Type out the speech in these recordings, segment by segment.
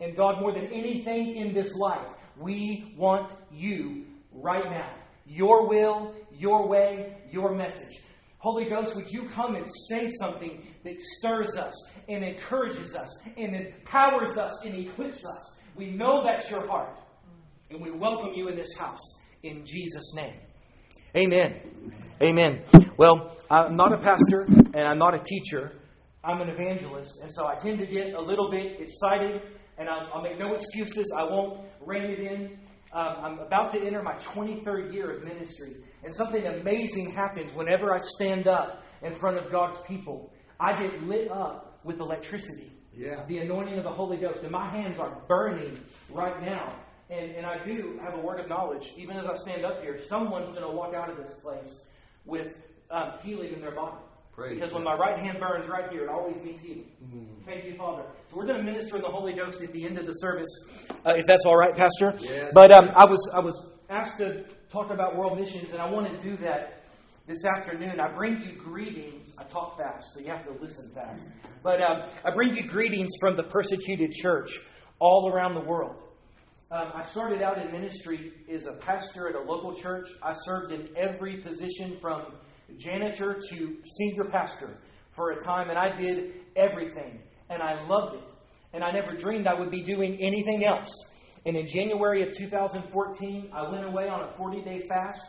And God, more than anything in this life, we want you right now. Your will, your way, your message. Holy Ghost, would you come and say something that stirs us and encourages us and empowers us and equips us? We know that's your heart. And we welcome you in this house in Jesus' name. Amen. Amen. Well, I'm not a pastor and I'm not a teacher. I'm an evangelist. And so I tend to get a little bit excited and I'll, I'll make no excuses. I won't rein it in. Um, I'm about to enter my 23rd year of ministry. And something amazing happens whenever I stand up in front of God's people. I get lit up with electricity. Yeah. The anointing of the Holy Ghost. And my hands are burning right now. And, and I do have a word of knowledge. Even as I stand up here, someone's going to walk out of this place with um, healing in their body. Praise because when my right hand burns right here, it always means healing. Mm. Thank you, Father. So we're going to minister in the Holy Ghost at the end of the service, uh, if that's all right, Pastor. Yes. But um, I was I was asked to talk about world missions, and I want to do that this afternoon. I bring you greetings. I talk fast, so you have to listen fast. But um, I bring you greetings from the persecuted church all around the world. Um, I started out in ministry as a pastor at a local church. I served in every position from janitor to senior pastor for a time, and I did everything, and I loved it. And I never dreamed I would be doing anything else. And in January of 2014, I went away on a 40 day fast,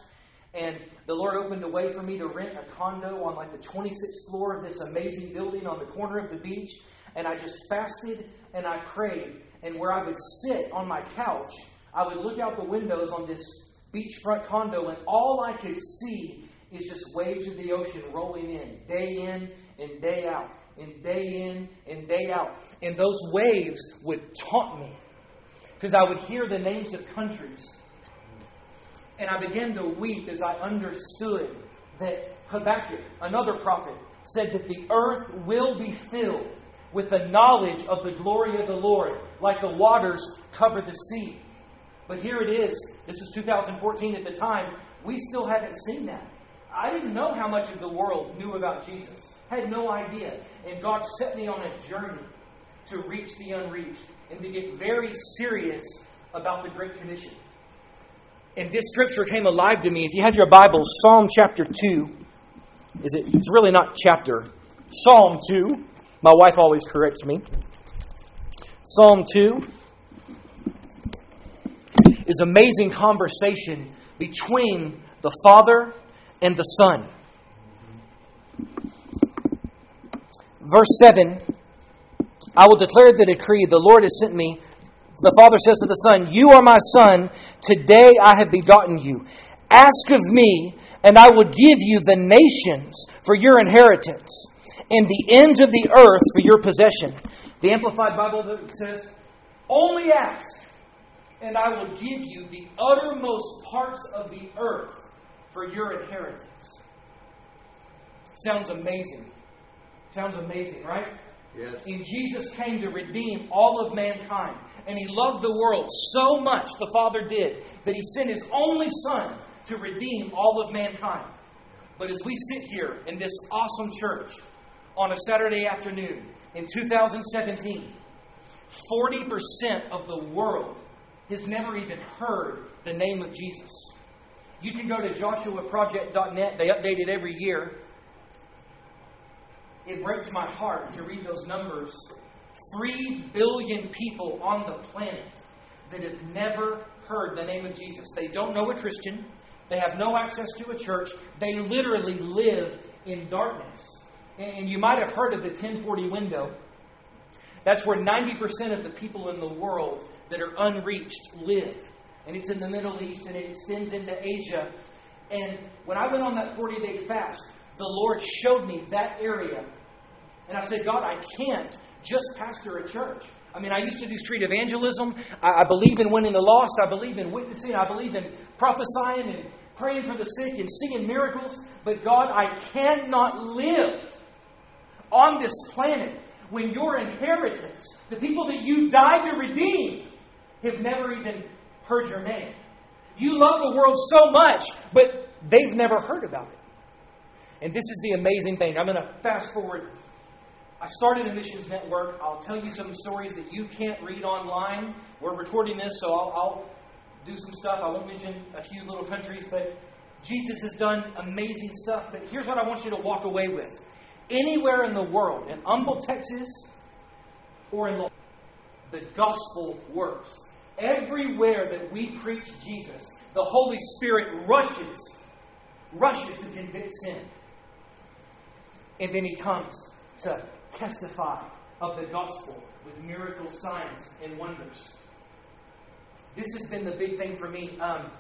and the Lord opened a way for me to rent a condo on like the 26th floor of this amazing building on the corner of the beach. And I just fasted and I prayed. And where I would sit on my couch, I would look out the windows on this beachfront condo, and all I could see is just waves of the ocean rolling in, day in and day out, and day in and day out. And those waves would taunt me because I would hear the names of countries. And I began to weep as I understood that Habakkuk, another prophet, said that the earth will be filled with the knowledge of the glory of the Lord, like the waters cover the sea. But here it is. This was 2014 at the time. We still haven't seen that. I didn't know how much of the world knew about Jesus. Had no idea. And God set me on a journey to reach the unreached and to get very serious about the Great Commission. And this scripture came alive to me. If you have your Bible, Psalm chapter 2. Is it it's really not chapter. Psalm 2. My wife always corrects me. Psalm 2 is amazing conversation between the Father and the Son. Verse 7 I will declare the decree the Lord has sent me. The Father says to the Son, You are my Son. Today I have begotten you. Ask of me, and I will give you the nations for your inheritance, and the ends of the earth for your possession. The Amplified Bible says, Only ask, and I will give you the uttermost parts of the earth for your inheritance. Sounds amazing. Sounds amazing, right? Yes. And Jesus came to redeem all of mankind. And he loved the world so much, the Father did, that he sent his only Son to redeem all of mankind. But as we sit here in this awesome church on a Saturday afternoon in 2017, 40% of the world has never even heard the name of Jesus. You can go to joshuaproject.net, they update it every year. It breaks my heart to read those numbers. Three billion people on the planet that have never heard the name of Jesus. They don't know a Christian, they have no access to a church, they literally live in darkness. And you might have heard of the 1040 window. That's where 90% of the people in the world that are unreached live. And it's in the Middle East and it extends into Asia. And when I went on that 40 day fast, the Lord showed me that area. And I said, God, I can't just pastor a church. I mean, I used to do street evangelism. I, I believe in winning the lost. I believe in witnessing. I believe in prophesying and praying for the sick and seeing miracles. But God, I cannot live on this planet when your inheritance, the people that you died to redeem, have never even heard your name. You love the world so much, but they've never heard about it. And this is the amazing thing. I'm going to fast forward I started a missions network. I'll tell you some stories that you can't read online. We're recording this, so I'll, I'll do some stuff. I won't mention a few little countries, but Jesus has done amazing stuff. But here's what I want you to walk away with. Anywhere in the world, in Humble, Texas, or in the the gospel works. Everywhere that we preach Jesus, the Holy Spirit rushes, rushes to convict sin. And then he comes to testify of the gospel with miracle signs and wonders. This has been the big thing for me. Um,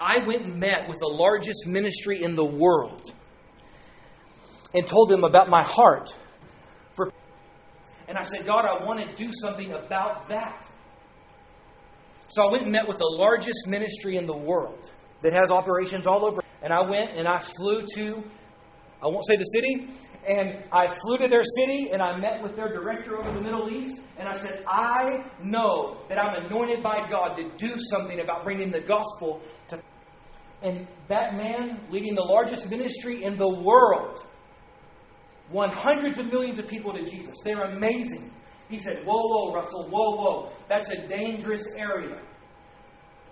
I went and met with the largest ministry in the world and told them about my heart for and I said, God, I want to do something about that. So I went and met with the largest ministry in the world that has operations all over. And I went and I flew to, I won't say the city, and I flew to their city and I met with their director over the Middle East. And I said, I know that I'm anointed by God to do something about bringing the gospel to. And that man leading the largest ministry in the world won hundreds of millions of people to Jesus. They're amazing. He said, Whoa, whoa, Russell, whoa, whoa. That's a dangerous area.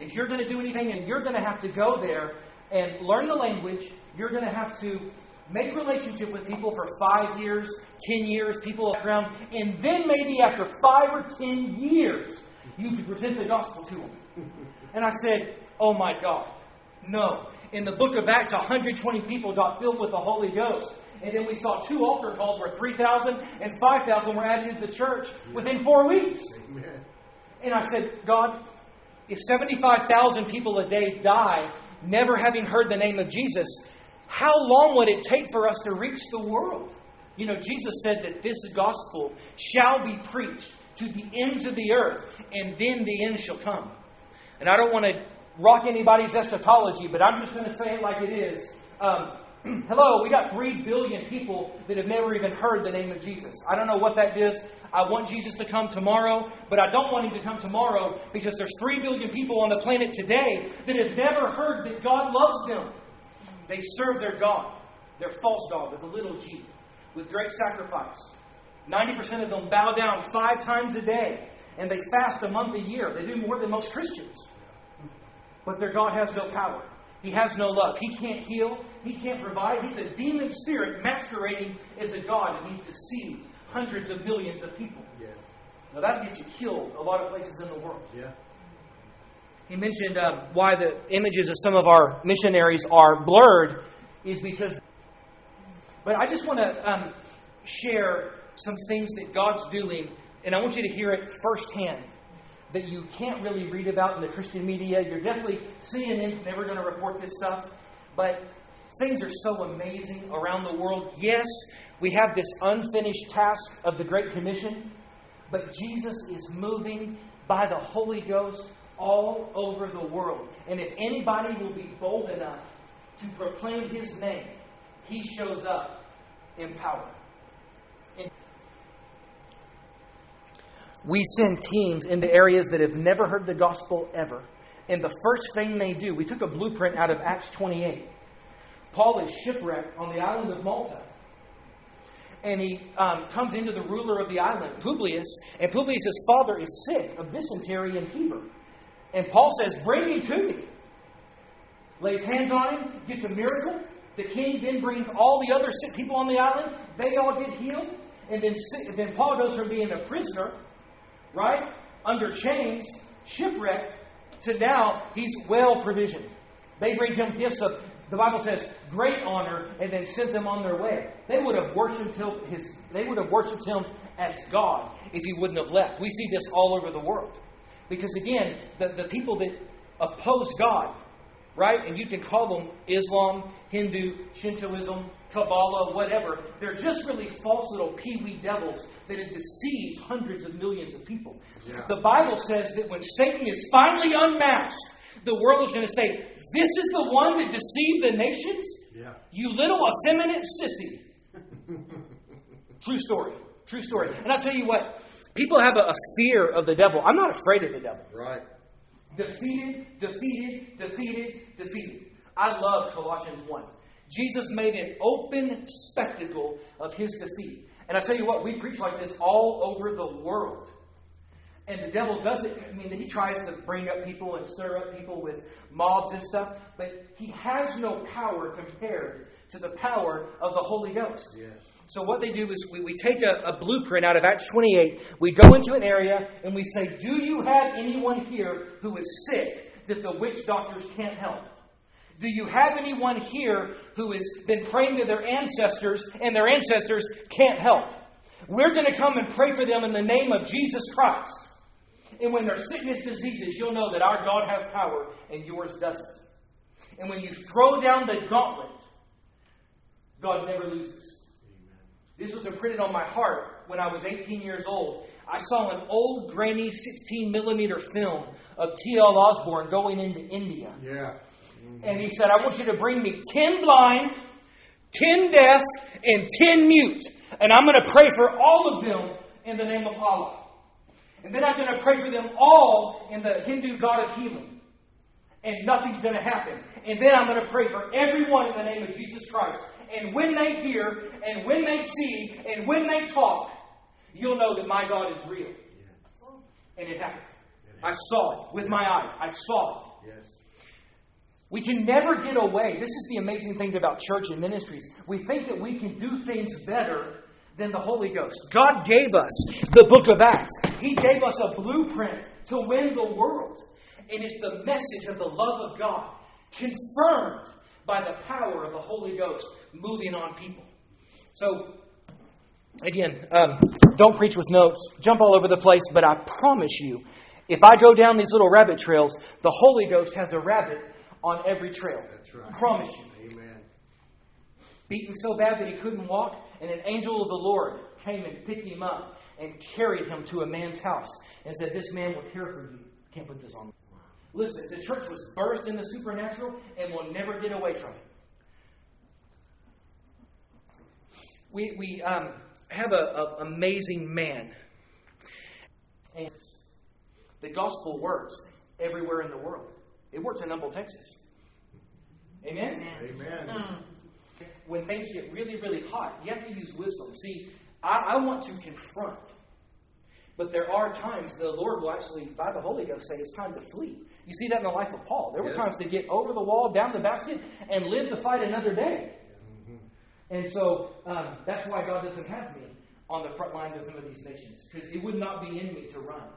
If you're going to do anything and you're going to have to go there and learn the language, you're going to have to make relationship with people for five years, ten years, people around, and then maybe after five or ten years, you can present the gospel to them. And I said, Oh my God, no. In the book of Acts, 120 people got filled with the Holy Ghost. And then we saw two altar calls where 3,000 and 5,000 were added to the church within four weeks. Amen. And I said, God, if 75,000 people a day die never having heard the name of Jesus, how long would it take for us to reach the world? You know, Jesus said that this gospel shall be preached to the ends of the earth, and then the end shall come. And I don't want to rock anybody's eschatology, but I'm just going to say it like it is. Um, Hello, we got 3 billion people that have never even heard the name of Jesus. I don't know what that is. I want Jesus to come tomorrow, but I don't want him to come tomorrow because there's 3 billion people on the planet today that have never heard that God loves them. They serve their God, their false God with a little g, with great sacrifice. 90% of them bow down five times a day, and they fast a month a year. They do more than most Christians. But their God has no power. He has no love. He can't heal. He can't provide. He's a demon spirit masquerading as a God, and he's deceived hundreds of millions of people. Yes. Now, that gets you killed a lot of places in the world. Yeah. He mentioned uh, why the images of some of our missionaries are blurred is because. But I just want to um, share some things that God's doing, and I want you to hear it firsthand that you can't really read about in the Christian media. You're definitely, CNN's never going to report this stuff, but things are so amazing around the world. Yes, we have this unfinished task of the Great Commission, but Jesus is moving by the Holy Ghost all over the world. And if anybody will be bold enough to proclaim his name, he shows up in power. We send teams into areas that have never heard the gospel ever. And the first thing they do, we took a blueprint out of Acts 28. Paul is shipwrecked on the island of Malta. And he um, comes into the ruler of the island, Publius, and Publius' father is sick of dysentery and fever. And Paul says, Bring him to me. Lays hands on him, gets a miracle. The king then brings all the other sick people on the island. They all get healed. And then, then Paul goes from being a prisoner right? Under chains, shipwrecked, to now he's well provisioned. They bring him gifts of, the Bible says, great honor, and then sent them on their way. They would have worshipped him, his, they would have worshipped him as God if he wouldn't have left. We see this all over the world. Because again, the, the people that oppose God, right? And you can call them Islam, Hindu, Shintoism, Kabbalah, whatever. They're just really false little pee-wee devils that have deceived hundreds of millions of people. Yeah. The Bible says that when Satan is finally unmasked, the world is going to say, This is the one that deceived the nations? Yeah. You little effeminate sissy. True story. True story. And I'll tell you what, people have a, a fear of the devil. I'm not afraid of the devil. Right. Defeated, defeated, defeated, defeated. I love Colossians 1. Jesus made an open spectacle of his defeat. And I tell you what, we preach like this all over the world. And the devil does it. I mean, he tries to bring up people and stir up people with mobs and stuff, but he has no power compared to the power of the Holy Ghost. Yes. So, what they do is we, we take a, a blueprint out of Acts 28, we go into an area, and we say, Do you have anyone here who is sick that the witch doctors can't help? Do you have anyone here who has been praying to their ancestors and their ancestors can't help? We're going to come and pray for them in the name of Jesus Christ. And when there's sickness, diseases, you'll know that our God has power and yours doesn't. And when you throw down the gauntlet, God never loses. This was imprinted on my heart when I was 18 years old. I saw an old, grainy 16 millimeter film of T.L. Osborn going into India. Yeah. And he said, I want you to bring me 10 blind, 10 deaf, and 10 mute. And I'm going to pray for all of them in the name of Allah. And then I'm going to pray for them all in the Hindu God of healing. And nothing's going to happen. And then I'm going to pray for everyone in the name of Jesus Christ. And when they hear, and when they see, and when they talk, you'll know that my God is real. And it happened. I saw it with my eyes. I saw it. Yes. We can never get away. This is the amazing thing about church and ministries. We think that we can do things better than the Holy Ghost. God gave us the book of Acts, He gave us a blueprint to win the world. And it's the message of the love of God confirmed by the power of the Holy Ghost moving on people. So, again, um, don't preach with notes, jump all over the place, but I promise you, if I go down these little rabbit trails, the Holy Ghost has a rabbit on every trail. That's right. I Promise you. Amen. Beaten so bad that he couldn't walk, and an angel of the Lord came and picked him up and carried him to a man's house and said, This man will care for you. Can't put this on. Listen, the church was burst in the supernatural and will never get away from it. We, we um, have an amazing man. And the gospel works everywhere in the world. It works in Humble, Texas. Amen? Amen. when things get really, really hot, you have to use wisdom. See, I, I want to confront. But there are times the Lord will actually, by the Holy Ghost, say it's time to flee. You see that in the life of Paul. There were Yes. times to get over the wall, down the basket, and live to fight another day. And so um, that's why God doesn't have me on the front lines of some of these nations, because it would not be in me to run.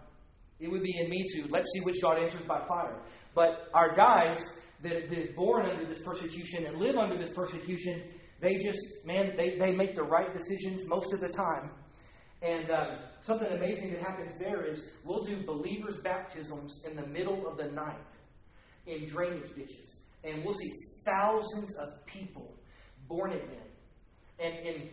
It would be in me to let's see which God answers by fire. But our guys that that born under this persecution and live under this persecution, they just man, they, they make the right decisions most of the time. And um, something amazing that happens there is we'll do believers' baptisms in the middle of the night in drainage ditches, and we'll see thousands of people born again. And in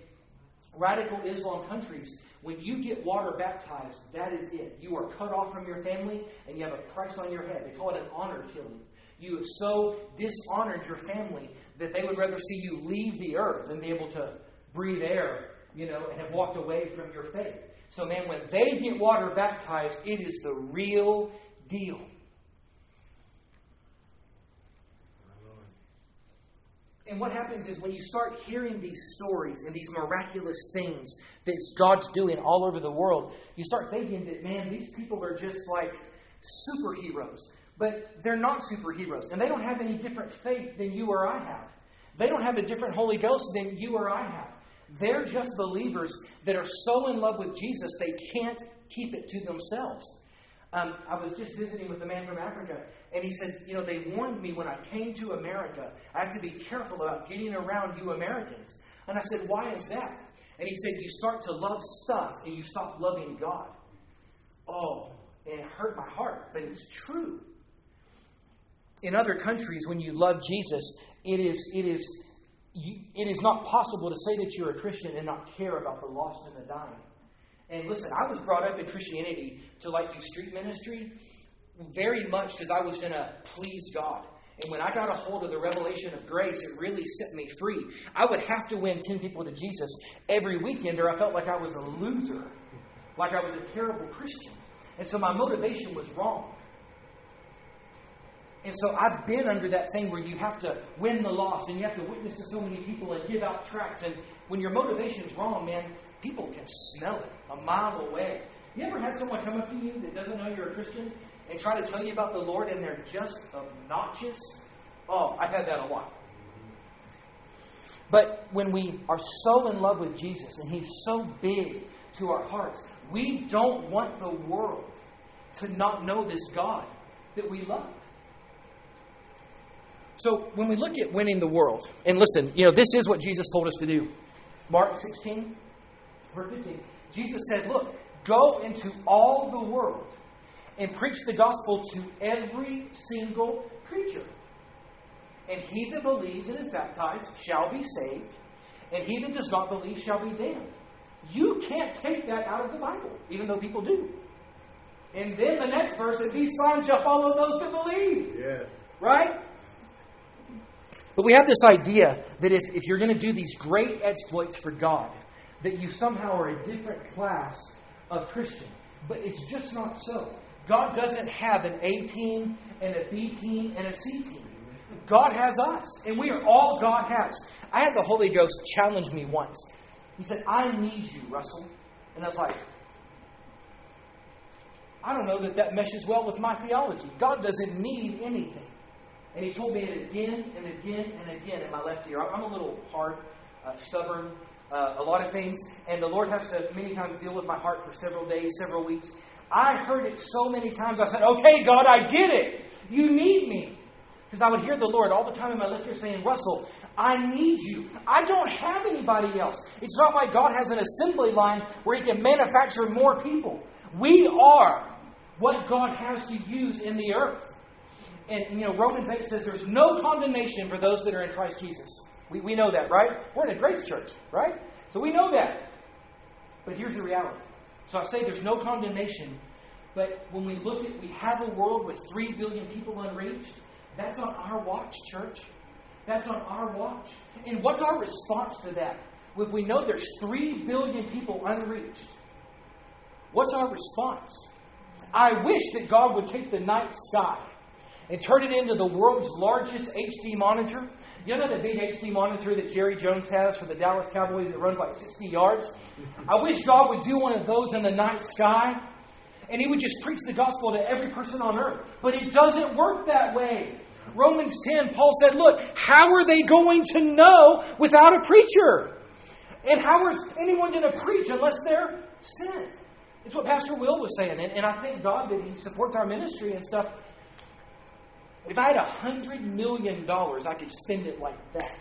radical Islam countries, when you get water baptized, that is it. You are cut off from your family and you have a price on your head. They call it an honor killing. You have so dishonored your family that they would rather see you leave the earth than be able to breathe air, you know, and have walked away from your faith. So, man, when they get water baptized, it is the real deal. And what happens is when you start hearing these stories and these miraculous things that God's doing all over the world, you start thinking that, man, these people are just like superheroes. But they're not superheroes. And they don't have any different faith than you or I have. They don't have a different Holy Ghost than you or I have. They're just believers that are so in love with Jesus they can't keep it to themselves. Um, I was just visiting with a man from Africa, and he said, You know, they warned me when I came to America, I have to be careful about getting around you Americans. And I said, Why is that? And he said, You start to love stuff and you stop loving God. Oh, and it hurt my heart, but it's true. In other countries, when you love Jesus, it is, it is, you, it is not possible to say that you're a Christian and not care about the lost and the dying. And listen, I was brought up in Christianity to like do street ministry very much because I was going to please God. And when I got a hold of the revelation of grace, it really set me free. I would have to win 10 people to Jesus every weekend, or I felt like I was a loser, like I was a terrible Christian. And so my motivation was wrong. And so I've been under that thing where you have to win the lost and you have to witness to so many people and give out tracts. And when your motivation's wrong, man, people can smell it a mile away. You ever had someone come up to you that doesn't know you're a Christian and try to tell you about the Lord and they're just obnoxious? Oh, I've had that a lot. But when we are so in love with Jesus and He's so big to our hearts, we don't want the world to not know this God that we love. So when we look at winning the world, and listen, you know, this is what Jesus told us to do. Mark 16, verse 15. Jesus said, Look, go into all the world and preach the gospel to every single creature. And he that believes and is baptized shall be saved, and he that does not believe shall be damned. You can't take that out of the Bible, even though people do. And then the next verse, and these signs shall follow those that believe. Yes. Right? But we have this idea that if, if you're going to do these great exploits for God, that you somehow are a different class of Christian. But it's just not so. God doesn't have an A team and a B team and a C team. God has us, and we are all God has. I had the Holy Ghost challenge me once. He said, I need you, Russell. And I was like, I don't know that that meshes well with my theology. God doesn't need anything. And he told me it again and again and again in my left ear. I'm a little hard, uh, stubborn, uh, a lot of things, and the Lord has to many times deal with my heart for several days, several weeks. I heard it so many times, I said, Okay, God, I get it. You need me. Because I would hear the Lord all the time in my left ear saying, Russell, I need you. I don't have anybody else. It's not like God has an assembly line where He can manufacture more people. We are what God has to use in the earth. And, you know, Romans 8 says there's no condemnation for those that are in Christ Jesus. We, we know that, right? We're in a grace church, right? So we know that. But here's the reality. So I say there's no condemnation. But when we look at, we have a world with 3 billion people unreached. That's on our watch, church. That's on our watch. And what's our response to that? If we know there's 3 billion people unreached, what's our response? I wish that God would take the night sky and turn it into the world's largest HD monitor. You know that big HD monitor that Jerry Jones has for the Dallas Cowboys that runs like 60 yards? I wish God would do one of those in the night sky and he would just preach the gospel to every person on earth. But it doesn't work that way. Romans 10, Paul said, Look, how are they going to know without a preacher? And how is anyone going to preach unless they're sent? It's what Pastor Will was saying. And, and I thank God that he supports our ministry and stuff. If I had a hundred million dollars, I could spend it like that.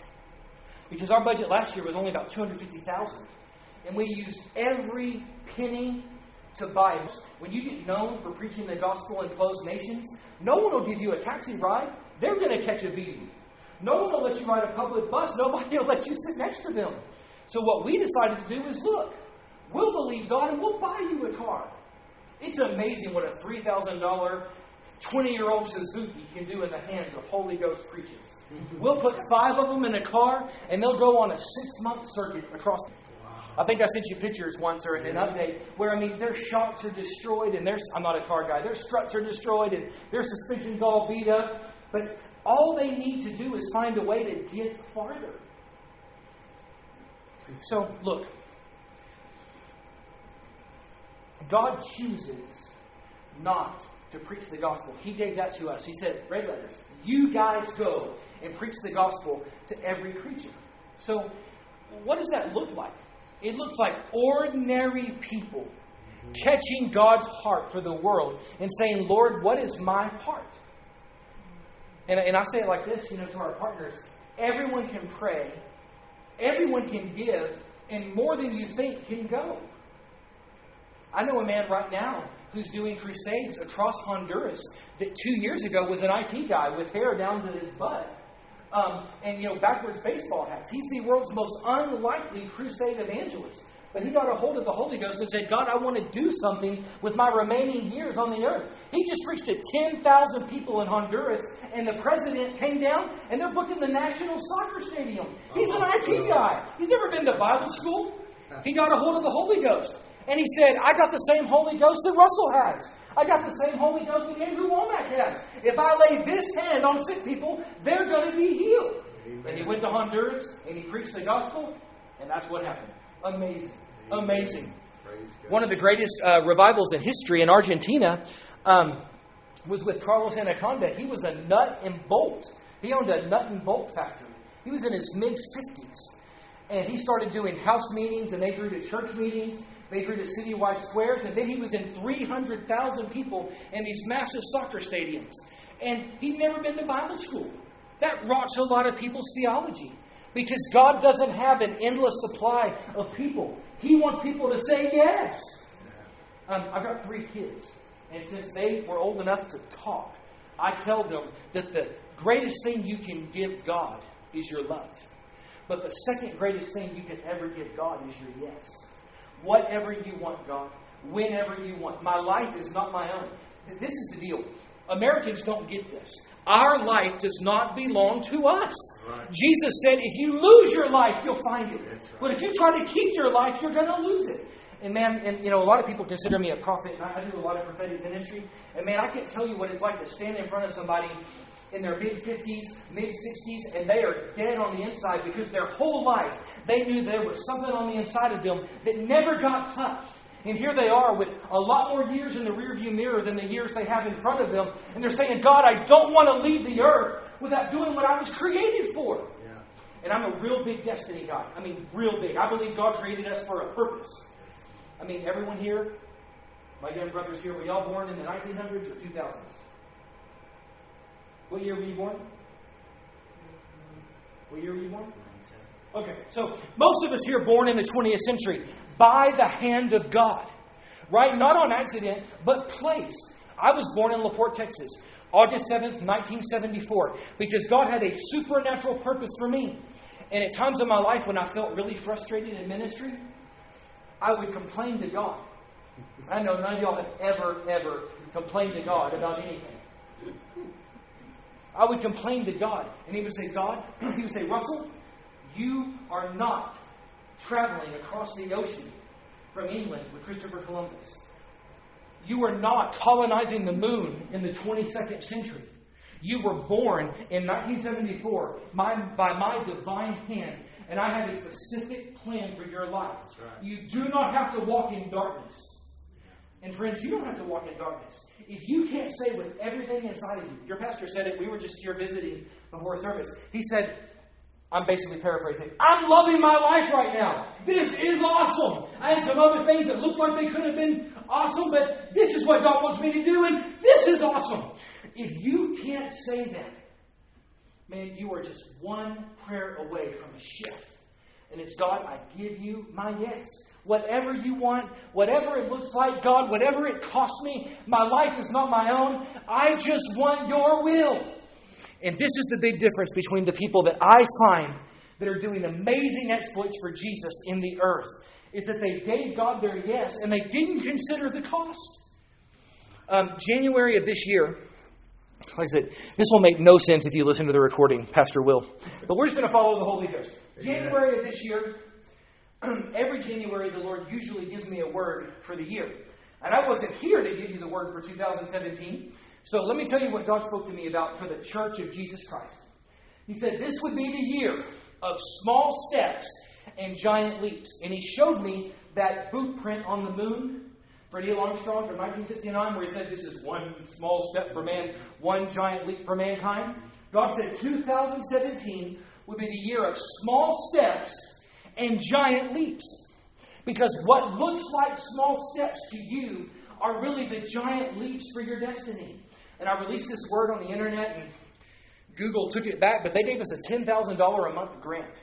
Because our budget last year was only about 250000 And we used every penny to buy. When you get known for preaching the gospel in closed nations, no one will give you a taxi ride. They're going to catch a beating. No one will let you ride a public bus. Nobody will let you sit next to them. So what we decided to do is look, we'll believe God and we'll buy you a car. It's amazing what a $3,000 20 year old Suzuki can do in the hands of Holy Ghost preachers. We'll put five of them in a car and they'll go on a six month circuit across. I think I sent you pictures once or an update where, I mean, their shocks are destroyed and their, I'm not a car guy, their struts are destroyed and their suspension's all beat up. But all they need to do is find a way to get farther. So, look, God chooses not to preach the gospel. He gave that to us. He said, red letters, you guys go and preach the gospel to every creature. So, what does that look like? It looks like ordinary people catching God's heart for the world and saying, Lord, what is my part? And, and I say it like this, you know, to our partners everyone can pray, everyone can give, and more than you think can go. I know a man right now who's doing crusades across Honduras that two years ago was an IT guy with hair down to his butt. Um, and, you know, backwards baseball hats. He's the world's most unlikely crusade evangelist. But he got a hold of the Holy Ghost and said, God, I want to do something with my remaining years on the earth. He just preached to 10,000 people in Honduras, and the president came down, and they're booked in the National Soccer Stadium. He's an IT guy. He's never been to Bible school. He got a hold of the Holy Ghost. And he said, I got the same Holy Ghost that Russell has. I got the same Holy Ghost that Andrew Wommack has. If I lay this hand on sick people, they're going to be healed. Amen. And he went to Honduras and he preached the gospel, and that's what happened. Amazing. Amazing. One of the greatest uh, revivals in history in Argentina um, was with Carlos Annacondia. He was a nut and bolt. He owned a nut and bolt factory. He was in his mid 50s. And he started doing house meetings, and they grew to church meetings. They grew to citywide squares. And then he was in 300,000 people in these massive soccer stadiums. And he'd never been to Bible school. That rots a lot of people's theology. Because God doesn't have an endless supply of people. He wants people to say yes. Um, I've got three kids, and since they were old enough to talk, I tell them that the greatest thing you can give God is your love. But the second greatest thing you can ever give God is your yes. Whatever you want, God, whenever you want. My life is not my own. This is the deal. Americans don't get this. Our life does not belong to us. Right. Jesus said, if you lose your life, you'll find it. Right. But if you try to keep your life, you're going to lose it. And man, and you know, a lot of people consider me a prophet, and I, I do a lot of prophetic ministry. And man, I can't tell you what it's like to stand in front of somebody in their mid 50s, mid 60s, and they are dead on the inside because their whole life they knew there was something on the inside of them that never got touched. And here they are with a lot more years in the rearview mirror than the years they have in front of them. And they're saying, God, I don't want to leave the earth without doing what I was created for. Yeah. And I'm a real big destiny guy. I mean, real big. I believe God created us for a purpose. I mean, everyone here, my young brothers here, were y'all born in the 1900s or 2000s? What year were you born? What year were you born? Okay, so most of us here born in the 20th century by the hand of God, right? Not on accident, but placed. I was born in LaPorte, Texas, August 7th, 1974, because God had a supernatural purpose for me. And at times in my life when I felt really frustrated in ministry, I would complain to God. I know none of y'all have ever, ever complained to God about anything. I would complain to God, and He would say, God, He would say, Russell, you are not traveling across the ocean from England with Christopher Columbus. You are not colonizing the moon in the 22nd century. You were born in 1974 my, by my divine hand, and I have a specific plan for your life. Right. You do not have to walk in darkness. And friends, you don't have to walk in darkness. If you can't say with everything inside of you, your pastor said it, we were just here visiting before service. He said, I'm basically paraphrasing, I'm loving my life right now. This is awesome. I had some other things that looked like they could have been awesome, but this is what God wants me to do, and this is awesome. If you can't say that, man, you are just one prayer away from a shift. And it's God, I give you my yes. Whatever you want, whatever it looks like, God, whatever it costs me, my life is not my own. I just want your will. And this is the big difference between the people that I find that are doing amazing exploits for Jesus in the earth is that they gave God their yes and they didn't consider the cost. Um, January of this year, like I said, this will make no sense if you listen to the recording, Pastor Will. But we're just going to follow the Holy Ghost. January of this year, every January, the Lord usually gives me a word for the year. And I wasn't here to give you the word for 2017. So let me tell you what God spoke to me about for the church of Jesus Christ. He said, This would be the year of small steps and giant leaps. And He showed me that boot print on the moon for Neil Armstrong from 1969, where he said, This is one small step for man, one giant leap for mankind. God said 2017 would be the year of small steps and giant leaps. Because what looks like small steps to you are really the giant leaps for your destiny. And I released this word on the internet, and Google took it back, but they gave us a $10,000 a month grant,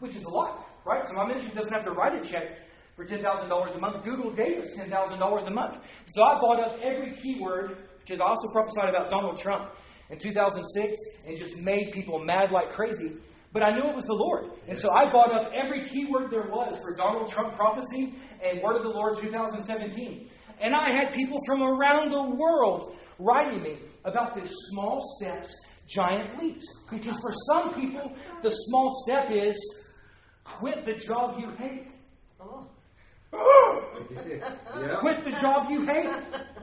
which is a lot, right? So my ministry doesn't have to write a check for $10,000 a month. Google gave us $10,000 a month. So I bought up every keyword, because I also prophesied about Donald Trump in 2006 and just made people mad like crazy. But I knew it was the Lord. And so I bought up every keyword there was for Donald Trump prophecy and Word of the Lord 2017. And I had people from around the world writing me about this small steps, giant leaps. Because for some people, the small step is quit the job you hate. yeah. Quit the job you hate.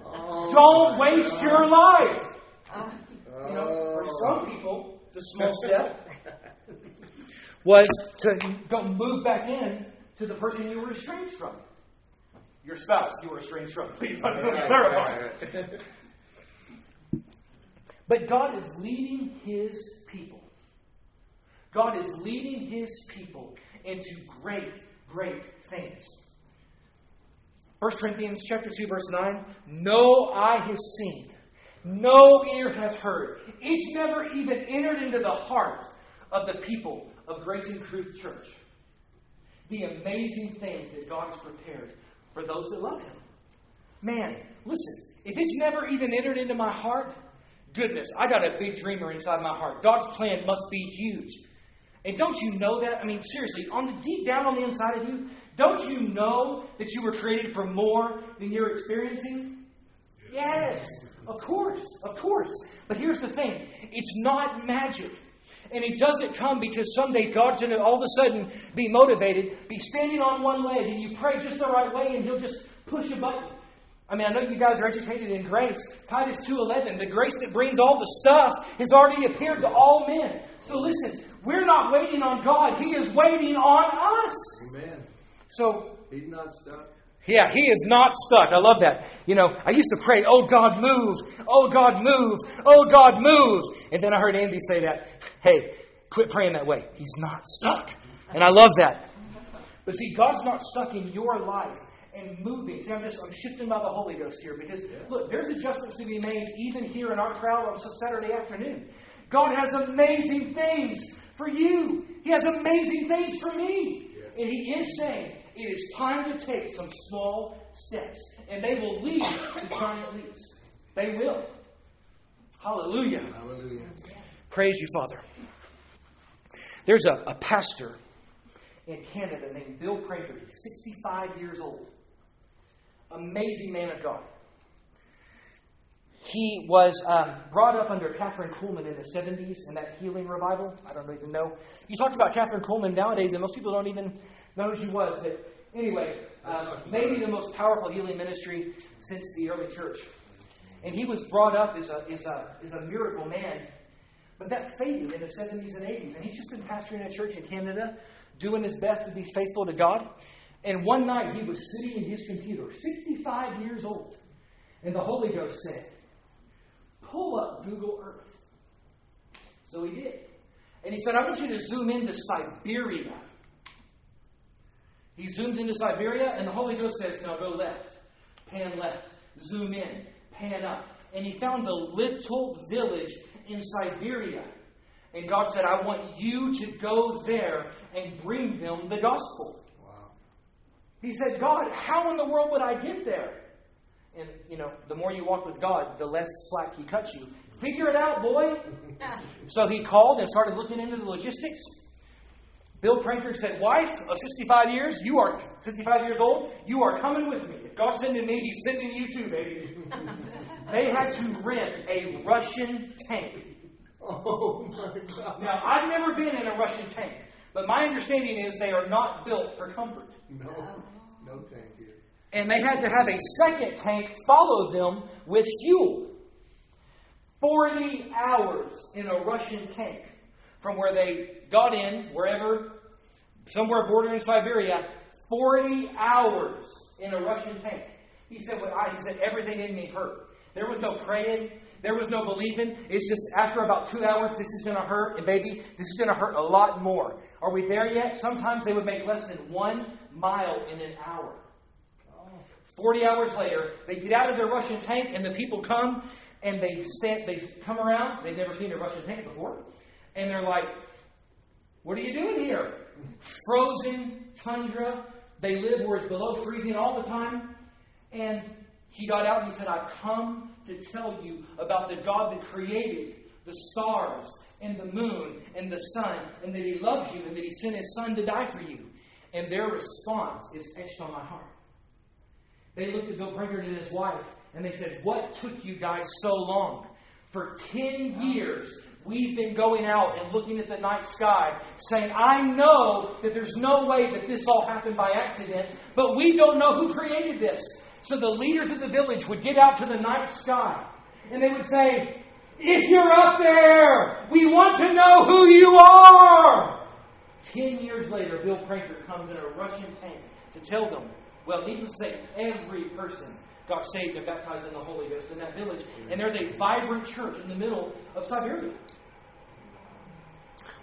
Oh, Don't waste God. your life. Oh. Oh. You know, for some people, the small step was to go move back in to the person you were estranged from. Your spouse you were estranged from. Please let me clarify. But God is leading His people. God is leading His people into great, great things. 1 Corinthians chapter 2, verse 9. No eye has seen, no ear has heard. It's never even entered into the heart of the people of Grace and Truth Church. The amazing things that God has prepared for those that love Him. Man, listen, if it's never even entered into my heart, goodness, I got a big dreamer inside my heart. God's plan must be huge. And don't you know that? I mean, seriously, on the deep down on the inside of you, don't you know that you were created for more than you're experiencing? Yes, of course, of course. But here's the thing it's not magic. And it doesn't come because someday God's going to all of a sudden be motivated, be standing on one leg, and you pray just the right way, and He'll just push a button. I mean, I know you guys are educated in grace. Titus 2.11, the grace that brings all the stuff has already appeared to all men. So listen, we're not waiting on God. He is waiting on us. Amen. So He's not stuck. Yeah, he is not stuck. I love that. You know, I used to pray, Oh God, move. Oh God, move. Oh God, move. And then I heard Andy say that, Hey, quit praying that way. He's not stuck. And I love that. But see, God's not stuck in your life and moving. See, I'm just I'm shifting by the Holy Ghost here because look, there's adjustments to be made even here in our crowd on Saturday afternoon. God has amazing things for you. He has amazing things for me. Yes. And He is saying it is time to take some small steps, and they will lead to giant leaps. They will. Hallelujah. Hallelujah. Praise you, Father. There's a, a pastor in Canada named Bill Prankard. He's 65 years old. Amazing man of God. He was um, brought up under Kathryn Kuhlman in the 70s in that healing revival. I don't even know. You talked about Kathryn Kuhlman nowadays, and most people don't even know who she was. But anyway, um, maybe the most powerful healing ministry since the early church. And he was brought up as a, as a, as a miracle man. But that faded in the 70s and 80s. And he's just been pastoring a church in Canada, doing his best to be faithful to God. And one night he was sitting in his computer, 65 years old. And the Holy Ghost said, Pull up Google Earth. So he did. And he said, I want you to zoom into Siberia. He zooms into Siberia, and the Holy Ghost says, Now go left, pan left, zoom in, pan up. And he found a little village in Siberia. And God said, I want you to go there and bring them the gospel. Wow. He said, God, how in the world would I get there? And, you know, the more you walk with God, the less slack He cuts you. Figure it out, boy. So he called and started looking into the logistics. Bill Prankard said, Wife of 65 years, you are 65 years old, you are coming with me. If God's sending me, He's sending you too, baby. they had to rent a Russian tank. Oh my God. Now, I've never been in a Russian tank, but my understanding is they are not built for comfort. No. No tank here. And they had to have a second tank follow them with fuel. 40 hours in a Russian tank from where they got in, wherever, somewhere bordering Siberia, 40 hours in a Russian tank. He said, well, I, he said, everything in me hurt. There was no praying. There was no believing. It's just after about two hours, this is going to hurt. And baby, this is going to hurt a lot more. Are we there yet? Sometimes they would make less than one mile in an hour. 40 hours later, they get out of their Russian tank, and the people come and they stand, they come around. They've never seen a Russian tank before. And they're like, What are you doing here? Frozen tundra. They live where it's below freezing all the time. And he got out and he said, I've come to tell you about the God that created the stars and the moon and the sun, and that he loves you and that he sent his son to die for you. And their response is etched on my heart. They looked at Bill Prankard and his wife and they said, What took you guys so long? For 10 years, we've been going out and looking at the night sky, saying, I know that there's no way that this all happened by accident, but we don't know who created this. So the leaders of the village would get out to the night sky and they would say, If you're up there, we want to know who you are. Ten years later, Bill Prankard comes in a Russian tank to tell them, well, needless to say, every person got saved and baptized in the Holy Ghost in that village. And there's a vibrant church in the middle of Siberia.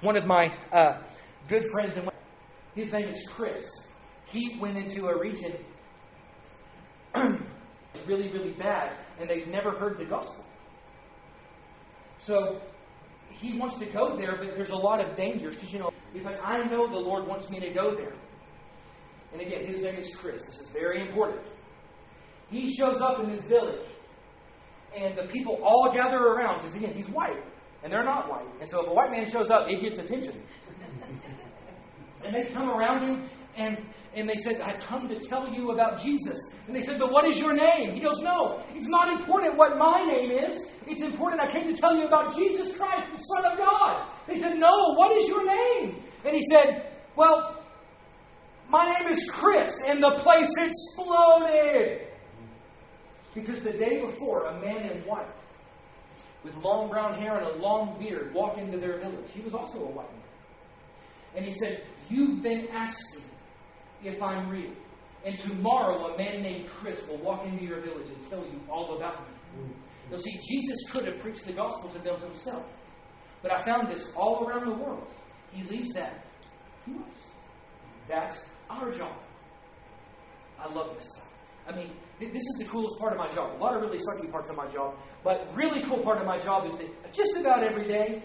One of my uh, good friends, his name is Chris. He went into a region really, really bad, and they've never heard the gospel. So he wants to go there, but there's a lot of dangers because you know he's like, I know the Lord wants me to go there. And again, his name is Chris. This is very important. He shows up in this village, and the people all gather around because again, he's white, and they're not white. And so if a white man shows up, it gets attention. and they come around him, and and they said, I've come to tell you about Jesus. And they said, But what is your name? He goes, No, it's not important what my name is. It's important I came to tell you about Jesus Christ, the Son of God. They said, No, what is your name? And he said, Well, my name is Chris. And the place exploded. Because the day before, a man in white, with long brown hair and a long beard, walked into their village. He was also a white man. And he said, You've been asking if I'm real. And tomorrow, a man named Chris will walk into your village and tell you all about me. Mm. You'll see, Jesus could have preached the gospel to them himself. But I found this all around the world. He leaves that to us. That's our job. I love this stuff. I mean, th- this is the coolest part of my job. A lot of really sucky parts of my job, but really cool part of my job is that just about every day,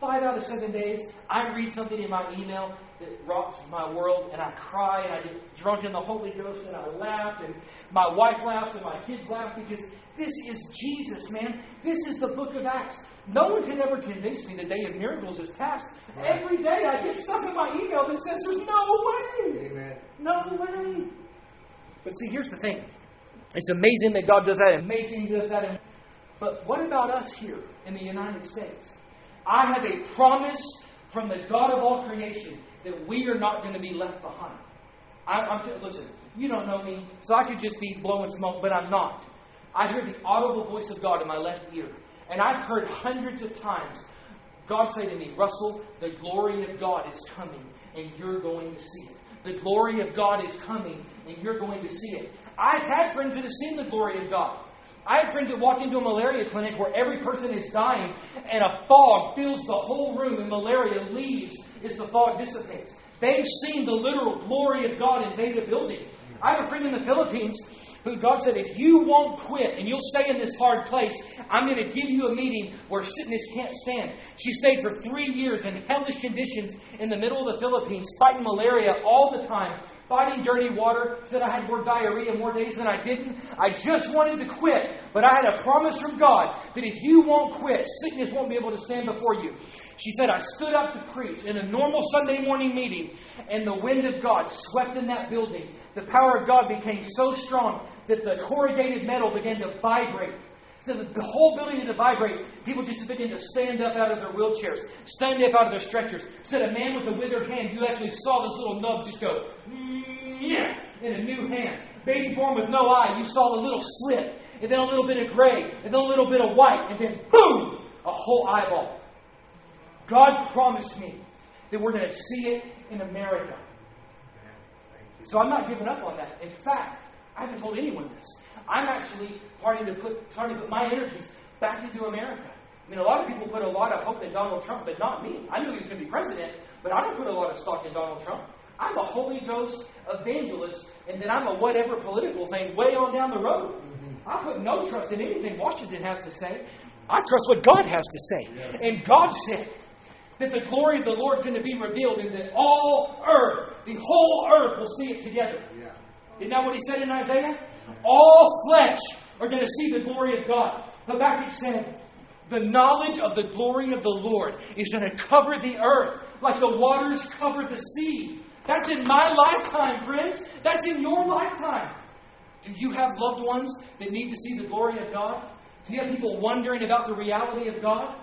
five out of seven days, I read something in my email that rocks my world, and I cry, and I get drunk in the Holy Ghost, and I laugh, and my wife laughs, and my kids laugh because this is Jesus, man. This is the book of Acts. No one can ever convince me the day of miracles is past. Right. Every day I get stuff in my email that says there's no way. Amen. No way. But see, here's the thing. It's amazing that God does that. Amazing does that. But what about us here in the United States? I have a promise from the God of all creation that we are not going to be left behind. I, am t- listen, you don't know me, so I could just be blowing smoke, but I'm not. I hear the audible voice of God in my left ear. And I've heard hundreds of times God say to me, Russell, the glory of God is coming, and you're going to see it. The glory of God is coming, and you're going to see it. I've had friends that have seen the glory of God. I have friends that walk into a malaria clinic where every person is dying and a fog fills the whole room and malaria leaves as the fog dissipates. They've seen the literal glory of God invade a building. I have a friend in the Philippines who God said, if you won't quit and you'll stay in this hard place, I'm going to give you a meeting where sickness can't stand. She stayed for three years in hellish conditions in the middle of the Philippines, fighting malaria all the time, fighting dirty water, said I had more diarrhea more days than I didn't. I just wanted to quit, but I had a promise from God that if you won't quit, sickness won't be able to stand before you. She said, I stood up to preach in a normal Sunday morning meeting, and the wind of God swept in that building. The power of God became so strong that the corrugated metal began to vibrate. So the whole building began to vibrate. People just began to stand up out of their wheelchairs, stand up out of their stretchers. Said a man with a withered hand, you actually saw this little nub just go, yeah, in a new hand. Baby born with no eye, you saw a little slit, and then a little bit of gray, and then a little bit of white, and then boom, a whole eyeball. God promised me that we're going to see it in America. So I'm not giving up on that. In fact, I haven't told anyone this. I'm actually starting to put starting to put my energies back into America. I mean, a lot of people put a lot of hope in Donald Trump, but not me. I knew he was going to be president, but I don't put a lot of stock in Donald Trump. I'm a Holy Ghost evangelist, and then I'm a whatever political thing way on down the road. Mm-hmm. I put no trust in anything Washington has to say. I trust what God has to say. Yes. And God said that the glory of the Lord is going to be revealed, and that all earth, the whole earth, will see it together. Yeah. Isn't that what he said in Isaiah? All flesh are going to see the glory of God. Habakkuk said, the knowledge of the glory of the Lord is going to cover the earth like the waters cover the sea. That's in my lifetime, friends. That's in your lifetime. Do you have loved ones that need to see the glory of God? Do you have people wondering about the reality of God?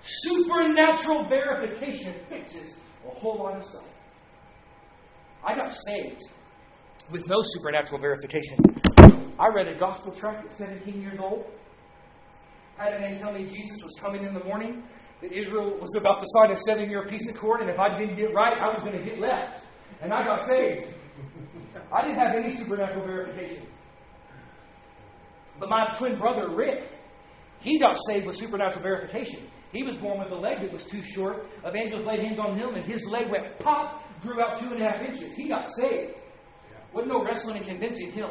Supernatural verification fixes a whole lot of stuff. I got saved with no supernatural verification. I read a gospel tract at 17 years old. Had a man tell me Jesus was coming in the morning, that Israel was about to sign a seven year peace accord, and if I didn't get right, I was going to get left. And I got saved. I didn't have any supernatural verification. But my twin brother, Rick, he got saved with supernatural verification. He was born with a leg that was too short. Evangelist laid hands on him, and his leg went pop, grew out two and a half inches. He got saved. Wasn't no wrestling and convincing him.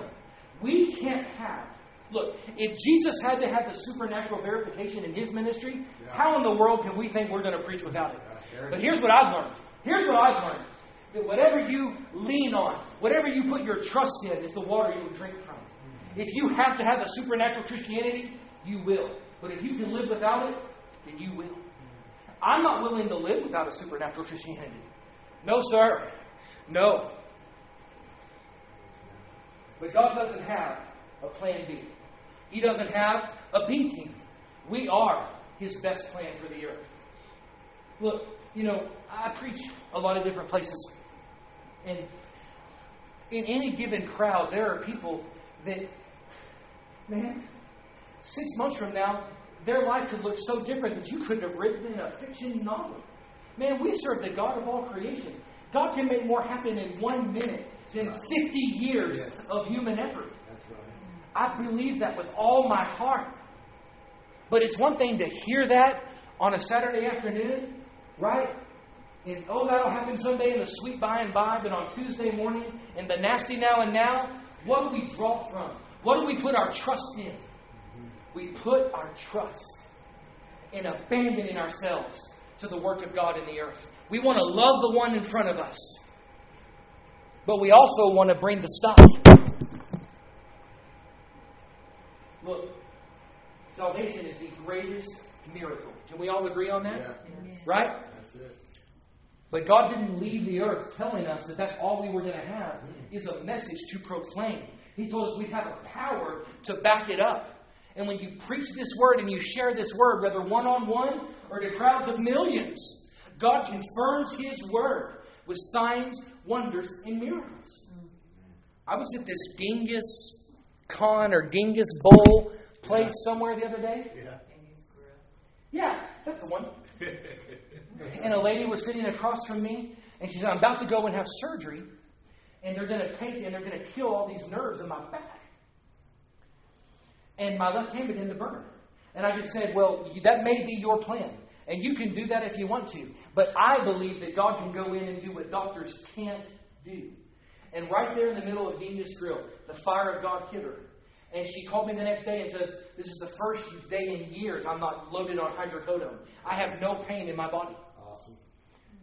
We can't have. Look, if Jesus had to have the supernatural verification in his ministry, Yeah. how in the world can we think we're going to preach without it? But here's what I've learned. Here's what I've learned. That whatever you lean on, whatever you put your trust in, is the water you will drink from. If you have to have a supernatural Christianity, you will. But if you can live without it, then you will. I'm not willing to live without a supernatural Christianity. No, sir. No. But God doesn't have a plan B. He doesn't have a B team. We are His best plan for the earth. Look, you know, I preach a lot of different places. And in any given crowd, there are people that, man, six months from now, their life could look so different that you couldn't have written in a fiction novel. Man, we serve the God of all creation. God can make more happen in one minute than 50 years Yes. of human effort. That's right. I believe that with all my heart. But it's one thing to hear that on a Saturday afternoon, right? And oh, that'll happen someday in the sweet by and by, but on Tuesday morning, in the nasty now and now, what do we draw from? What do we put our trust in? Mm-hmm. We put our trust in abandoning ourselves to the work of God in the earth. We want to love the one in front of us, but we also want to bring the stuff. Look, salvation is the greatest miracle. Can we all agree on that? Yeah. Right? That's it. But God didn't leave the earth telling us that that's all we were going to have is a message to proclaim. He told us we'd have a power to back it up. And when you preach this word and you share this word, whether one on one or to crowds of millions, God confirms His word with signs, wonders, and miracles. I was at this Genghis Khan or Genghis Bowl place somewhere the other day. Yeah. Yeah, that's the one. And a lady was sitting across from me, and she said, I'm about to go and have surgery, and they're going to take and they're going to kill all these nerves in my back. And my left hand began to burn. And I just said, Well, that may be your plan. And you can do that if you want to. But I believe that God can go in and do what doctors can't do. And right there in the middle of Genghis Grill, the fire of God hit her. And she called me the next day and says, This is the first day in years I'm not loaded on hydrocodone. I have no pain in my body. Awesome.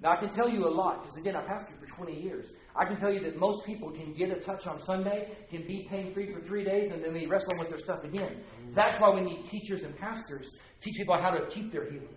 Now, I can tell you a lot, because again, I pastored for 20 years. I can tell you that most people can get a touch on Sunday, can be pain free for three days, and then they wrestle with their stuff again. Mm. That's why we need teachers and pastors teach people how to keep their healing.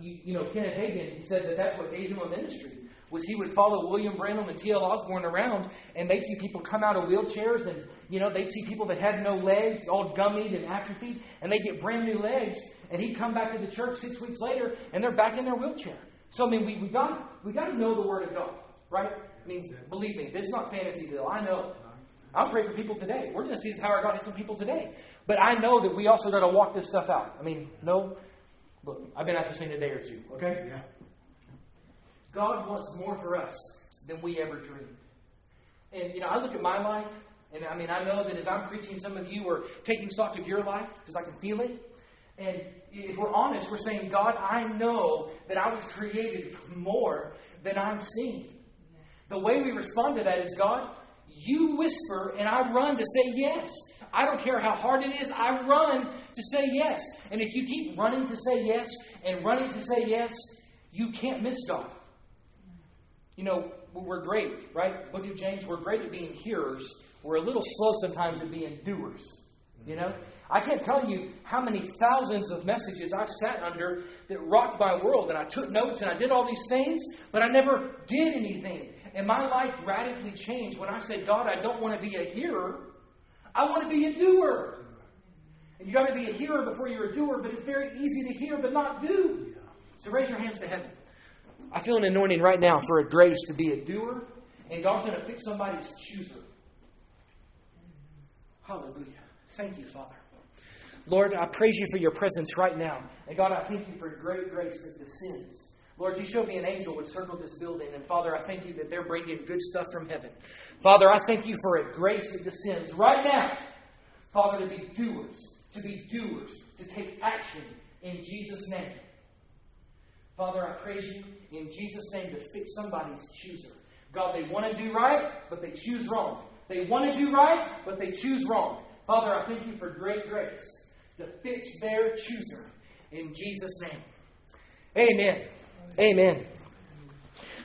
You, you know, Kenneth Hagin, he said that that's what gave him a ministry. Was he would follow William Branham and T.L. Osborn around, and they'd see people come out of wheelchairs, and you know they'd see people that had no legs, all gummied and atrophied, and they get brand new legs, and he'd come back to the church six weeks later, and they're back in their wheelchair. So I mean, we we got we got to know the Word of God, right? I mean, believe me, this is not fantasy, Bill. I know. I'll pray for people today. We're going to see the power of God in some people today. But I know that we also got to walk this stuff out. I mean, no, look, I've been at this thing a day or two, okay? Yeah. God wants more for us than we ever dreamed. And, you know, I look at my life, and I mean, I know that as I'm preaching, some of you are taking stock of your life because I can feel it. And if we're honest, we're saying, God, I know that I was created for more than I'm seeing. The way we respond to that is, God, you whisper, and I run to say yes. I don't care how hard it is, I run to say yes. And if you keep running to say yes and running to say yes, you can't miss God. You know, we're great, right? Book of James, we're great at being hearers. We're a little slow sometimes at being doers. You know? I can't tell you how many thousands of messages I've sat under that rocked my world, and I took notes and I did all these things, but I never did anything. And my life radically changed when I said, God, I don't want to be a hearer, I want to be a doer. And you got to be a hearer before you're a doer, but it's very easy to hear but not do. So raise your hands to heaven. I feel an anointing right now for a grace to be a doer, and God's going to pick somebody's chooser. Hallelujah. Thank you, Father. Lord, I praise you for your presence right now. And God, I thank you for great grace that descends. Lord, you showed me an angel would circle this building. And Father, I thank you that they're bringing good stuff from heaven. Father, I thank you for a grace that descends right now. Father, to be doers, to be doers, to take action in Jesus' name. Father, I praise you in Jesus' name to fix somebody's chooser. God, they want to do right, but they choose wrong. They want to do right, but they choose wrong. Father, I thank you for great grace to fix their chooser in Jesus' name. Amen. Amen.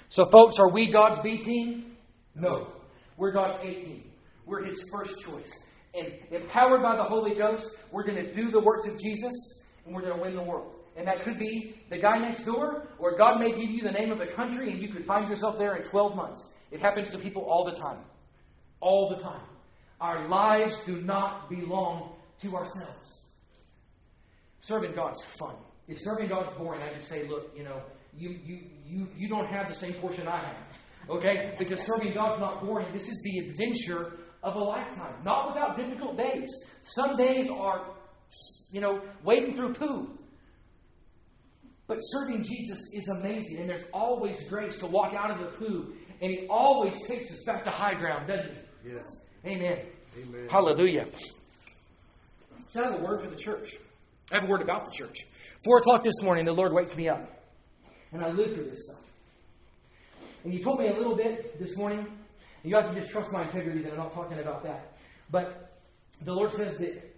So, folks, are we God's B team? No. We're God's A team. We're His first choice. And empowered by the Holy Ghost, we're going to do the works of Jesus and we're going to win the world. And that could be the guy next door, or God may give you the name of a country and you could find yourself there in 12 months. It happens to people all the time. All the time. Our lives do not belong to ourselves. Serving God's fun. If serving God's boring, I just say, look, you know, you, you, you, you don't have the same portion I have. Okay? Because serving God's not boring. This is the adventure of a lifetime. Not without difficult days. Some days are, you know, wading through poo. But serving Jesus is amazing, and there's always grace to walk out of the poo, and He always takes us back to high ground, doesn't He? Yes. Amen. Amen. Hallelujah. So I have a word for the church. I have a word about the church. Four o'clock this morning, the Lord wakes me up, and I live for this stuff. And you told me a little bit this morning. You have to just trust my integrity that I'm not talking about that. But the Lord says that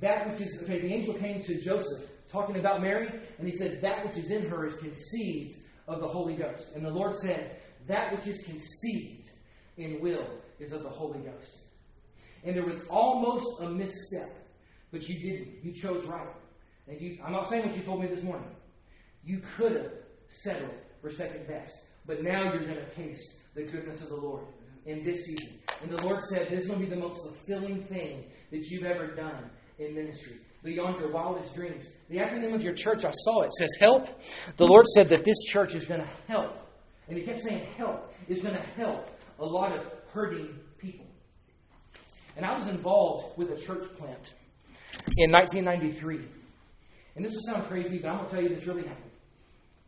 that which is okay. The angel came to Joseph talking about Mary, and he said that which is in her is conceived of the Holy Ghost. And the Lord said that which is conceived in will is of the Holy Ghost. And there was almost a misstep, but you didn't. You chose right. And you, I'm not saying what you told me this morning. You could have settled for second best, but now you're going to taste the goodness of the Lord in this season. And the Lord said this is going to be the most fulfilling thing that you've ever done in ministry, beyond your wildest dreams. The acronym of your church, I saw it, says help. The Lord said that this church is going to help. And He kept saying help is going to help a lot of hurting people. And I was involved with a church plant in 1993. And this will sound crazy, but I'm going to tell you this really happened.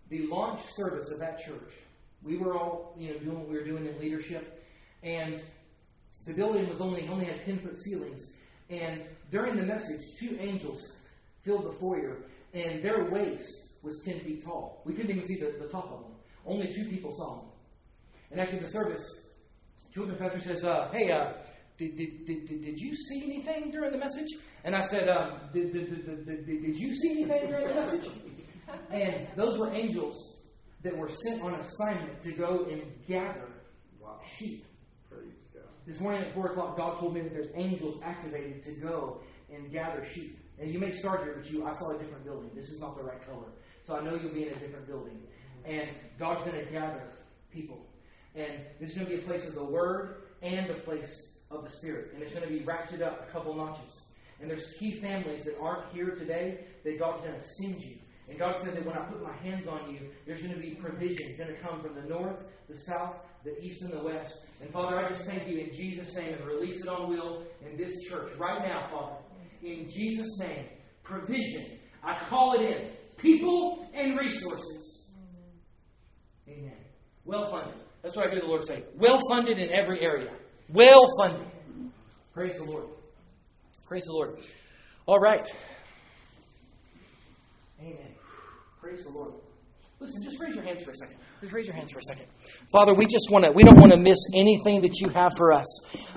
The launch service of that church, we were all, you know, doing what we were doing in leadership, and the building was only only had 10 foot ceilings. And during the message, two angels filled the foyer, and their waist was 10 feet tall. We couldn't even see the, the top of them. Only two people saw them. And after the service, children's pastor says, uh, "Hey, uh, did, did, did, did, you see anything during the message?" And I said, um, did, did, did, did, did you see anything during the message? And those were angels that were sent on assignment to go and gather Wow. sheep. Praise God. This morning at 4 o'clock, God told me that there's angels activated to go and gather sheep. And you may start here, but you, I saw a different building. This is not the right color. So I know you'll be in a different building. And God's going to gather people. And this is going to be a place of the Word and a place of the Spirit. And it's going to be ratcheted up a couple notches. And there's key families that aren't here today that God's going to send you. And God said that when I put my hands on you, there's going to be provision going to come from the north, the south, the east, and the west. And Father, I just thank you in Jesus' name and release it on will in this church right now, Father. In Jesus' name, provision. I call it in. People and resources. Amen. Well funded. That's what I hear the Lord say. Well funded in every area. Well funded. Praise the Lord. Praise the Lord. All right. Amen. Praise the Lord. Listen, just raise your hands for a second. Just raise your hands for a second. Father, we just want to, we don't want to miss anything that you have for us.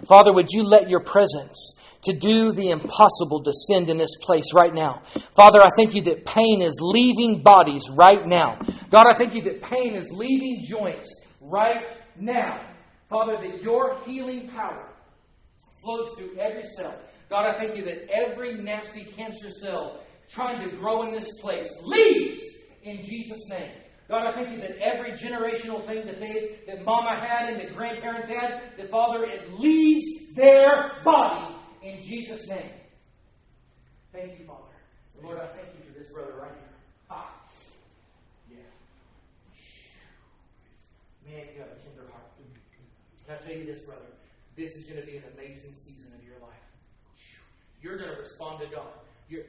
Father, would you let your presence to do the impossible descend in this place right now? Father, I thank you that pain is leaving bodies right now. God, I thank you that pain is leaving joints right now. Father, that your healing power flows through every cell. God, I thank you that every nasty cancer cell trying to grow in this place leaves in Jesus' name. God, I thank you that every generational thing that they that mama had and the grandparents had, that Father, it leaves their body in Jesus' name. Thank you, Father. Lord, I thank you for this brother right here. Ah. Yeah. Man, you have a tender heart. Can I tell you this, brother? This is going to be an amazing season of your life. You're going to respond to God.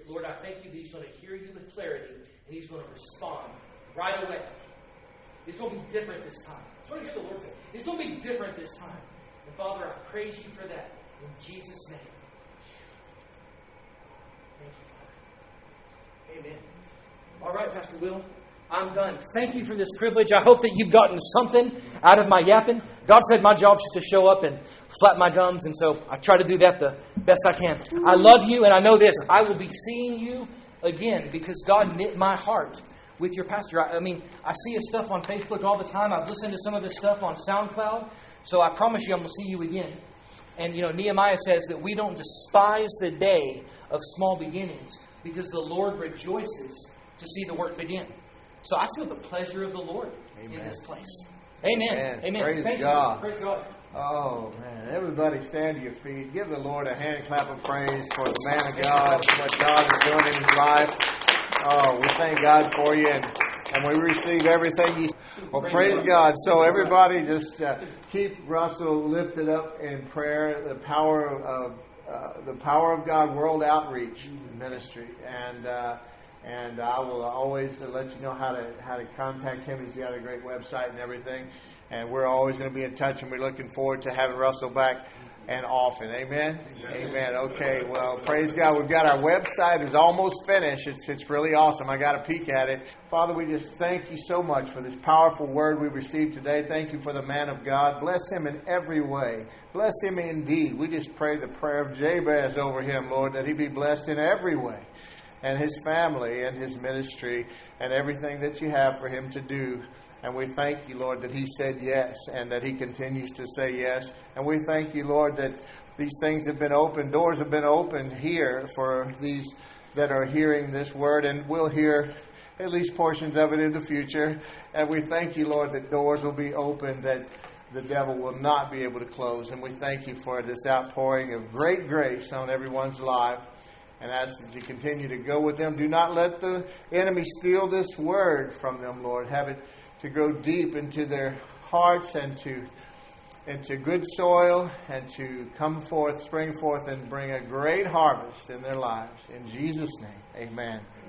Lord, I thank you that He's going to hear you with clarity and He's going to respond right away. It's going to be different this time. That's what I hear the Lord say. It's going to be different this time. And Father, I praise you for that. In Jesus' name. Thank you, Father. Amen. All right, Pastor Will. I'm done. Thank you for this privilege. I hope that you've gotten something out of my yapping. God said my job is just to show up and flap my gums, and so I try to do that the best I can. I love you, and I know this. I will be seeing you again because God knit my heart with your pastor. I, I mean, I see his stuff on Facebook all the time. I've listened to some of his stuff on SoundCloud. So I promise you I'm going to see you again. And, you know, Nehemiah says that we don't despise the day of small beginnings because the Lord rejoices to see the work begin. So I feel the pleasure of the Lord Amen. in this place. Amen. Amen. Amen. Praise Thank God. You. Praise God. Oh, man. Everybody stand to your feet. Give the Lord a hand clap of praise for the man of God, what God is doing in his life. Oh, we thank God for you, and, and we receive everything you. Well, praise God. So, everybody, just uh, keep Russell lifted up in prayer. The power of uh, the power of God World Outreach Ministry, and uh, and I will always let you know how to how to contact him. He's got a great website and everything, and we're always going to be in touch. And we're looking forward to having Russell back and often. Amen. Amen. Okay. Well, praise God. We've got our website is almost finished. It's it's really awesome. I got a peek at it. Father, we just thank you so much for this powerful word we received today. Thank you for the man of God. Bless him in every way. Bless him indeed. We just pray the prayer of Jabez over him, Lord, that he be blessed in every way and his family and his ministry and everything that you have for him to do. And we thank you, Lord, that he said yes and that he continues to say yes. And we thank you, Lord, that these things have been opened, doors have been opened here for these that are hearing this word and will hear at least portions of it in the future. And we thank you, Lord, that doors will be opened that the devil will not be able to close. And we thank you for this outpouring of great grace on everyone's life and ask that you continue to go with them. Do not let the enemy steal this word from them, Lord. Have it to go deep into their hearts and to into good soil and to come forth, spring forth, and bring a great harvest in their lives. In Jesus' name, amen.